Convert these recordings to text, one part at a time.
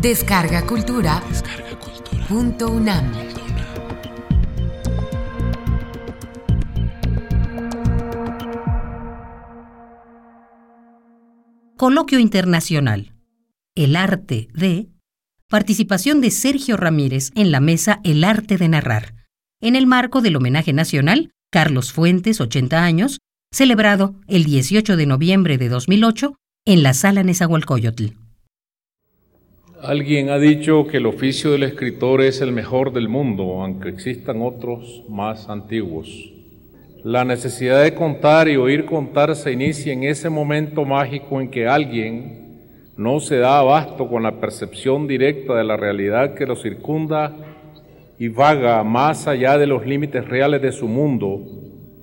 Descarga Cultura. Punto UNAM. Coloquio Internacional. El arte de... Participación de Sergio Ramírez en la mesa El arte de narrar. En el marco del homenaje nacional, Carlos Fuentes, 80 años, celebrado el 18 de noviembre de 2008 en la sala Nezahualcóyotl. Alguien ha dicho que el oficio del escritor es el mejor del mundo, aunque existan otros más antiguos. La necesidad de contar y oír contar se inicia en ese momento mágico en que alguien no se da abasto con la percepción directa de la realidad que lo circunda y vaga más allá de los límites reales de su mundo,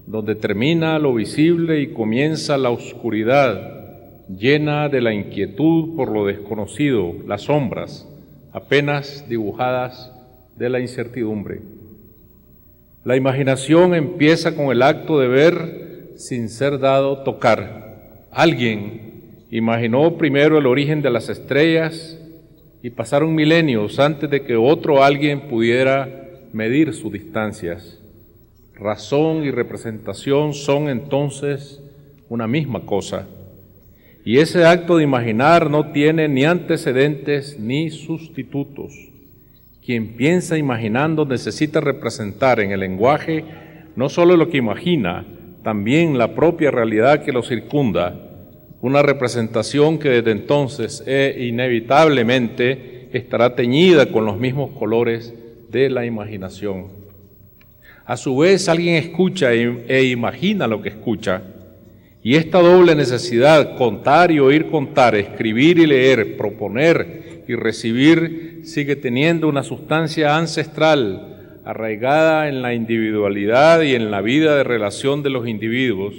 donde termina lo visible y comienza la oscuridad llena de la inquietud por lo desconocido, las sombras apenas dibujadas de la incertidumbre. La imaginación empieza con el acto de ver sin ser dado tocar. Alguien imaginó primero el origen de las estrellas y pasaron milenios antes de que otro alguien pudiera medir sus distancias. Razón y representación son entonces una misma cosa. Y ese acto de imaginar no tiene ni antecedentes ni sustitutos. Quien piensa imaginando necesita representar en el lenguaje no solo lo que imagina, también la propia realidad que lo circunda, una representación que desde entonces e inevitablemente estará teñida con los mismos colores de la imaginación. A su vez, alguien escucha e, e imagina lo que escucha, y esta doble necesidad, contar y oír contar, escribir y leer, proponer y recibir, sigue teniendo una sustancia ancestral arraigada en la individualidad y en la vida de relación de los individuos.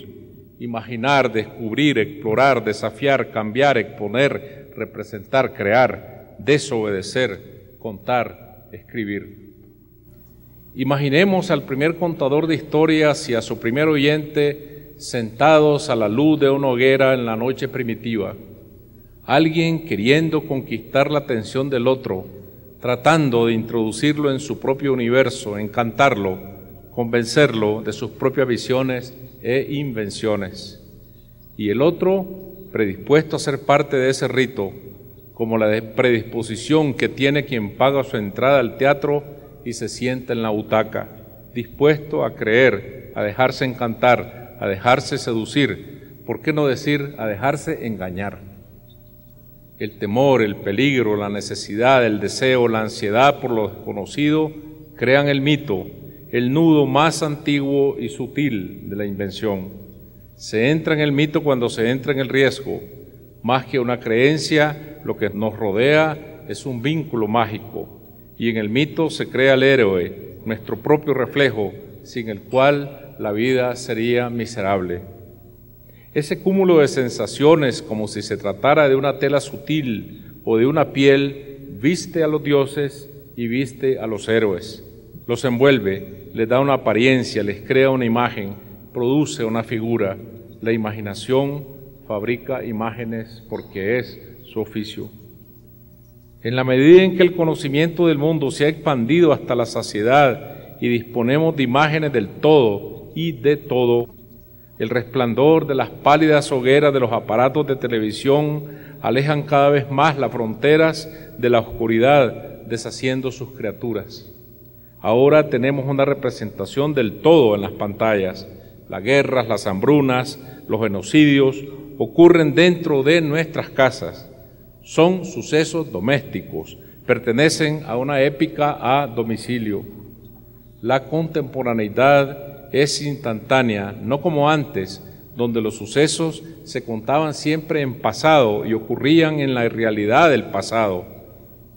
Imaginar, descubrir, explorar, desafiar, cambiar, exponer, representar, crear, desobedecer, contar, escribir. Imaginemos al primer contador de historias y a su primer oyente sentados a la luz de una hoguera en la noche primitiva, alguien queriendo conquistar la atención del otro, tratando de introducirlo en su propio universo, encantarlo, convencerlo de sus propias visiones e invenciones. Y el otro predispuesto a ser parte de ese rito, como la predisposición que tiene quien paga su entrada al teatro y se sienta en la butaca, dispuesto a creer, a dejarse encantar, a dejarse seducir, ¿por qué no decir a dejarse engañar? El temor, el peligro, la necesidad, el deseo, la ansiedad por lo desconocido crean el mito, el nudo más antiguo y sutil de la invención. Se entra en el mito cuando se entra en el riesgo. Más que una creencia, lo que nos rodea es un vínculo mágico. Y en el mito se crea el héroe, nuestro propio reflejo, sin el cual la vida sería miserable. Ese cúmulo de sensaciones, como si se tratara de una tela sutil o de una piel, viste a los dioses y viste a los héroes. Los envuelve, les da una apariencia, les crea una imagen, produce una figura. La imaginación fabrica imágenes porque es su oficio. En la medida en que el conocimiento del mundo se ha expandido hasta la saciedad y disponemos de imágenes del todo, y de todo. El resplandor de las pálidas hogueras de los aparatos de televisión alejan cada vez más las fronteras de la oscuridad, deshaciendo sus criaturas. Ahora tenemos una representación del todo en las pantallas. Las guerras, las hambrunas, los genocidios ocurren dentro de nuestras casas. Son sucesos domésticos, pertenecen a una épica a domicilio. La contemporaneidad es instantánea, no como antes, donde los sucesos se contaban siempre en pasado y ocurrían en la realidad del pasado.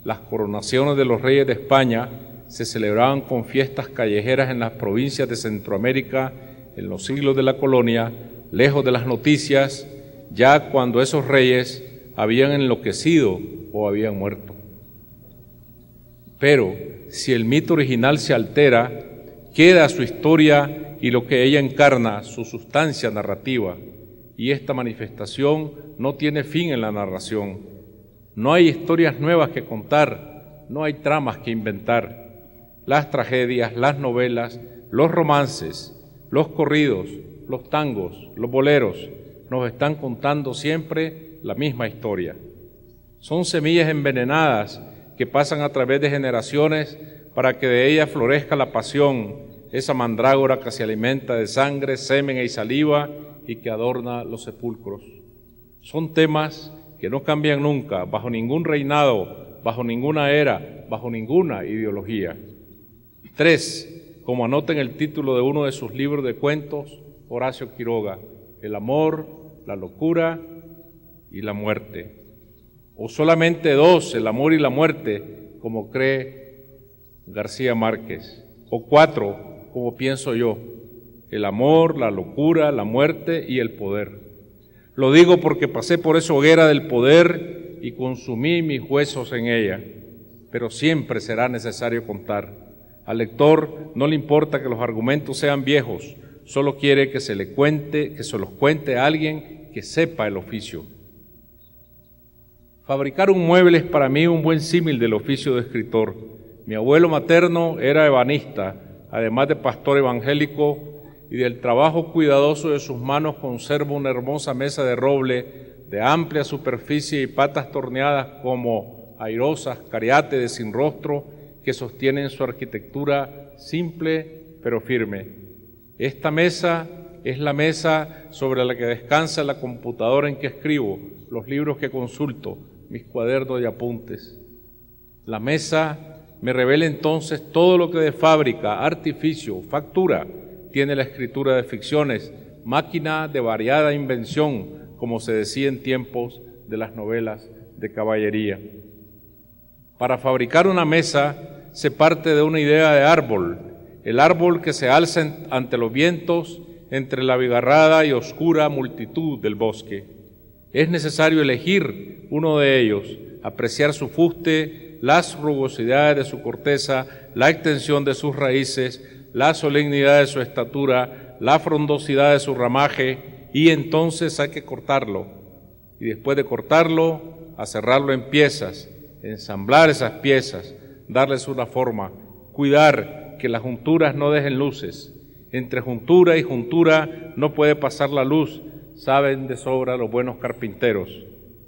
Las coronaciones de los reyes de España se celebraban con fiestas callejeras en las provincias de Centroamérica en los siglos de la colonia, lejos de las noticias, ya cuando esos reyes habían enloquecido o habían muerto. Pero si el mito original se altera, queda su historia y lo que ella encarna, su sustancia narrativa, y esta manifestación no tiene fin en la narración. No hay historias nuevas que contar, no hay tramas que inventar. Las tragedias, las novelas, los romances, los corridos, los tangos, los boleros, nos están contando siempre la misma historia. Son semillas envenenadas que pasan a través de generaciones para que de ellas florezca la pasión, esa mandrágora que se alimenta de sangre, semen y saliva y que adorna los sepulcros. Son temas que no cambian nunca, bajo ningún reinado, bajo ninguna era, bajo ninguna ideología. Tres, como anota en el título de uno de sus libros de cuentos, Horacio Quiroga, el amor, la locura y la muerte. O solamente dos, el amor y la muerte, como cree García Márquez. O cuatro, como pienso yo, el amor, la locura, la muerte y el poder. Lo digo porque pasé por esa hoguera del poder y consumí mis huesos en ella, pero siempre será necesario contar. Al lector no le importa que los argumentos sean viejos, solo quiere que se le cuente, que se los cuente alguien que sepa el oficio. Fabricar un mueble es para mí un buen símil del oficio de escritor. Mi abuelo materno era ebanista, además de pastor evangélico y del trabajo cuidadoso de sus manos conserva una hermosa mesa de roble de amplia superficie y patas torneadas como airosas, cariate de sin rostro que sostienen su arquitectura simple pero firme. Esta mesa es la mesa sobre la que descansa la computadora en que escribo, los libros que consulto, mis cuadernos y apuntes. La mesa me revela entonces todo lo que de fábrica, artificio, factura, tiene la escritura de ficciones, máquina de variada invención, como se decía en tiempos de las novelas de caballería. Para fabricar una mesa se parte de una idea de árbol, el árbol que se alza ante los vientos entre la bigarrada y oscura multitud del bosque. Es necesario elegir uno de ellos, apreciar su fuste, las rugosidades de su corteza, la extensión de sus raíces, la solemnidad de su estatura, la frondosidad de su ramaje, y entonces hay que cortarlo. Y después de cortarlo, a cerrarlo en piezas, ensamblar esas piezas, darles una forma, cuidar que las junturas no dejen luces. Entre juntura y juntura no puede pasar la luz, saben de sobra los buenos carpinteros.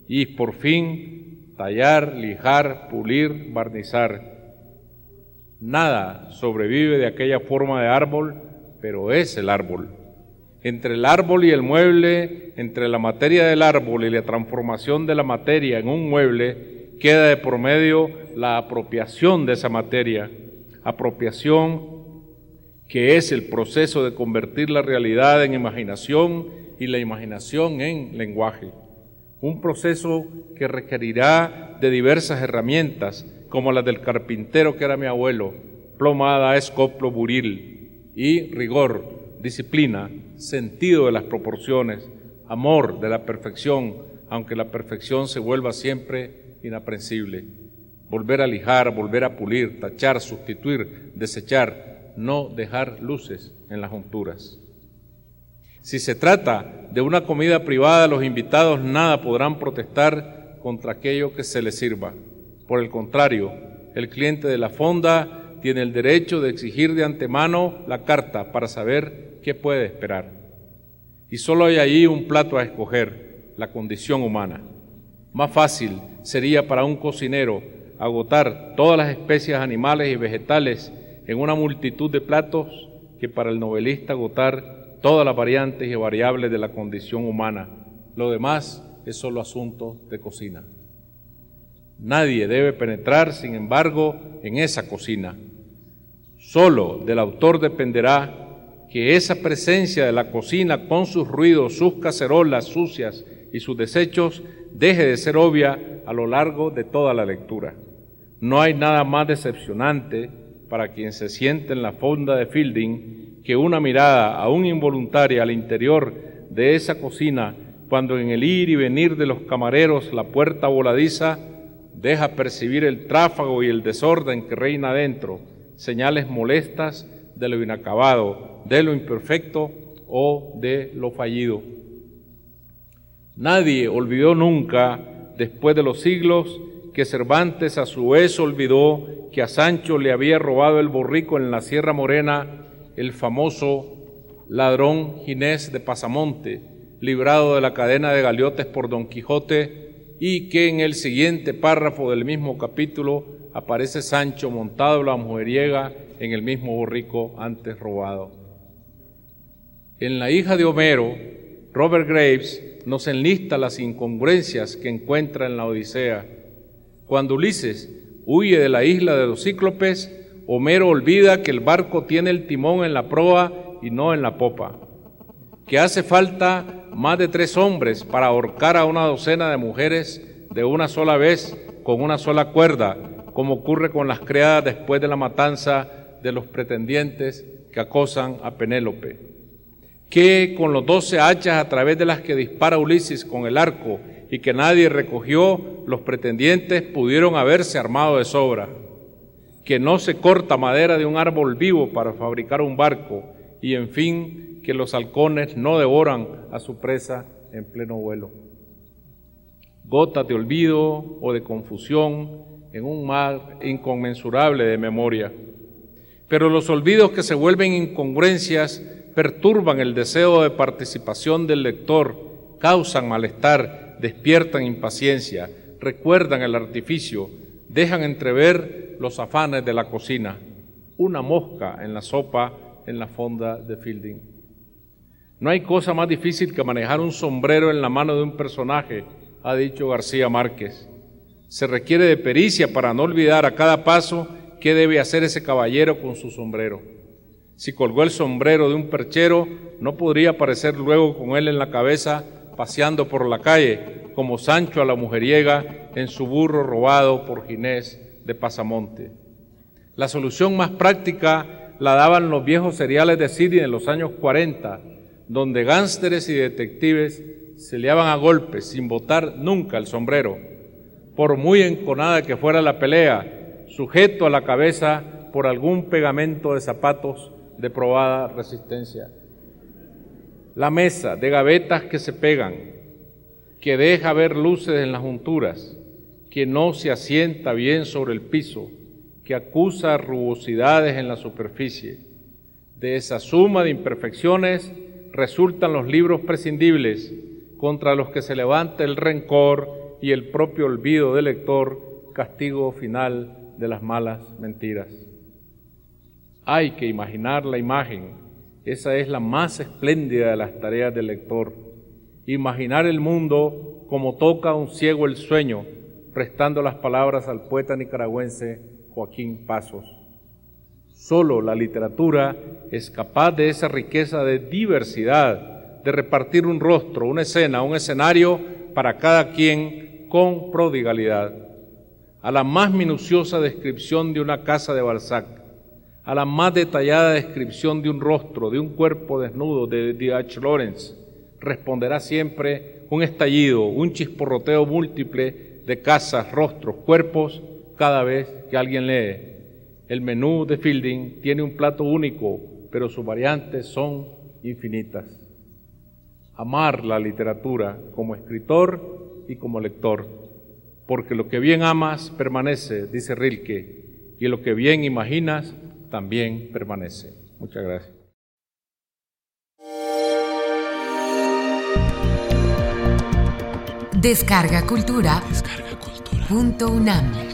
Y por fin, tallar, lijar, pulir, barnizar Nada sobrevive de aquella forma de árbol, pero es el árbol. Entre el árbol y el mueble, entre la materia del árbol y la transformación de la materia en un mueble, queda de por medio la apropiación de esa materia, apropiación que es el proceso de convertir la realidad en imaginación y la imaginación en lenguaje. Un proceso que requerirá de diversas herramientas, como la del carpintero que era mi abuelo, plomada, escoplo, buril, y rigor, disciplina, sentido de las proporciones, amor de la perfección, aunque la perfección se vuelva siempre inaprensible. Volver a lijar, volver a pulir, tachar, sustituir, desechar, no dejar luces en las junturas. Si se trata de una comida privada, los invitados nada podrán protestar contra aquello que se les sirva. Por el contrario, el cliente de la fonda tiene el derecho de exigir de antemano la carta para saber qué puede esperar. Y solo hay ahí un plato a escoger, la condición humana. Más fácil sería para un cocinero agotar todas las especies animales y vegetales en una multitud de platos que para el novelista agotar todas las variantes y variables de la condición humana. Lo demás es solo asunto de cocina. Nadie debe penetrar, sin embargo, en esa cocina. Solo del autor dependerá que esa presencia de la cocina con sus ruidos, sus cacerolas sucias y sus desechos deje de ser obvia a lo largo de toda la lectura. No hay nada más decepcionante para quien se siente en la fonda de Fielding que una mirada aún involuntaria al interior de esa cocina cuando en el ir y venir de los camareros la puerta voladiza deja percibir el tráfago y el desorden que reina dentro, señales molestas de lo inacabado, de lo imperfecto o de lo fallido. Nadie olvidó nunca después de los siglos, que Cervantes a su vez olvidó que a Sancho le había robado el borrico en la Sierra Morena el famoso ladrón Ginés de Pasamonte, librado de la cadena de galiotes por Don Quijote, y que en el siguiente párrafo del mismo capítulo aparece Sancho montado la mujeriega en el mismo borrico antes robado. En la hija de Homero, Robert Graves nos enlista las incongruencias que encuentra en la Odisea. Cuando Ulises huye de la isla de los cíclopes, Homero olvida que el barco tiene el timón en la proa y no en la popa, que hace falta más de tres hombres para ahorcar a una docena de mujeres de una sola vez con una sola cuerda, como ocurre con las criadas después de la matanza de los pretendientes que acosan a Penélope, que con los doce hachas a través de las que dispara Ulises con el arco y que nadie recogió, los pretendientes pudieron haberse armado de sobra que no se corta madera de un árbol vivo para fabricar un barco y en fin que los halcones no devoran a su presa en pleno vuelo. Gotas de olvido o de confusión en un mar inconmensurable de memoria. Pero los olvidos que se vuelven incongruencias perturban el deseo de participación del lector, causan malestar, despiertan impaciencia, recuerdan el artificio, dejan entrever los afanes de la cocina, una mosca en la sopa en la fonda de Fielding. No hay cosa más difícil que manejar un sombrero en la mano de un personaje, ha dicho García Márquez. Se requiere de pericia para no olvidar a cada paso qué debe hacer ese caballero con su sombrero. Si colgó el sombrero de un perchero, no podría aparecer luego con él en la cabeza paseando por la calle, como Sancho a la mujeriega en su burro robado por Ginés de Pasamonte. La solución más práctica la daban los viejos seriales de Siria en los años 40, donde gánsteres y detectives se liaban a golpes sin botar nunca el sombrero, por muy enconada que fuera la pelea, sujeto a la cabeza por algún pegamento de zapatos de probada resistencia. La mesa de gavetas que se pegan, que deja ver luces en las junturas, que no se asienta bien sobre el piso, que acusa rugosidades en la superficie. De esa suma de imperfecciones resultan los libros prescindibles contra los que se levanta el rencor y el propio olvido del lector, castigo final de las malas mentiras. Hay que imaginar la imagen, esa es la más espléndida de las tareas del lector. Imaginar el mundo como toca a un ciego el sueño, prestando las palabras al poeta nicaragüense Joaquín Pasos. Solo la literatura es capaz de esa riqueza de diversidad, de repartir un rostro, una escena, un escenario para cada quien con prodigalidad. A la más minuciosa descripción de una casa de Balzac, a la más detallada descripción de un rostro, de un cuerpo desnudo de D.H. Lawrence, responderá siempre un estallido, un chisporroteo múltiple de casas, rostros, cuerpos cada vez que alguien lee. El menú de Fielding tiene un plato único, pero sus variantes son infinitas. Amar la literatura como escritor y como lector, porque lo que bien amas permanece, dice Rilke, y lo que bien imaginas también permanece. Muchas gracias. Descarga Cultura. Descarga cultura. Punto UNAM.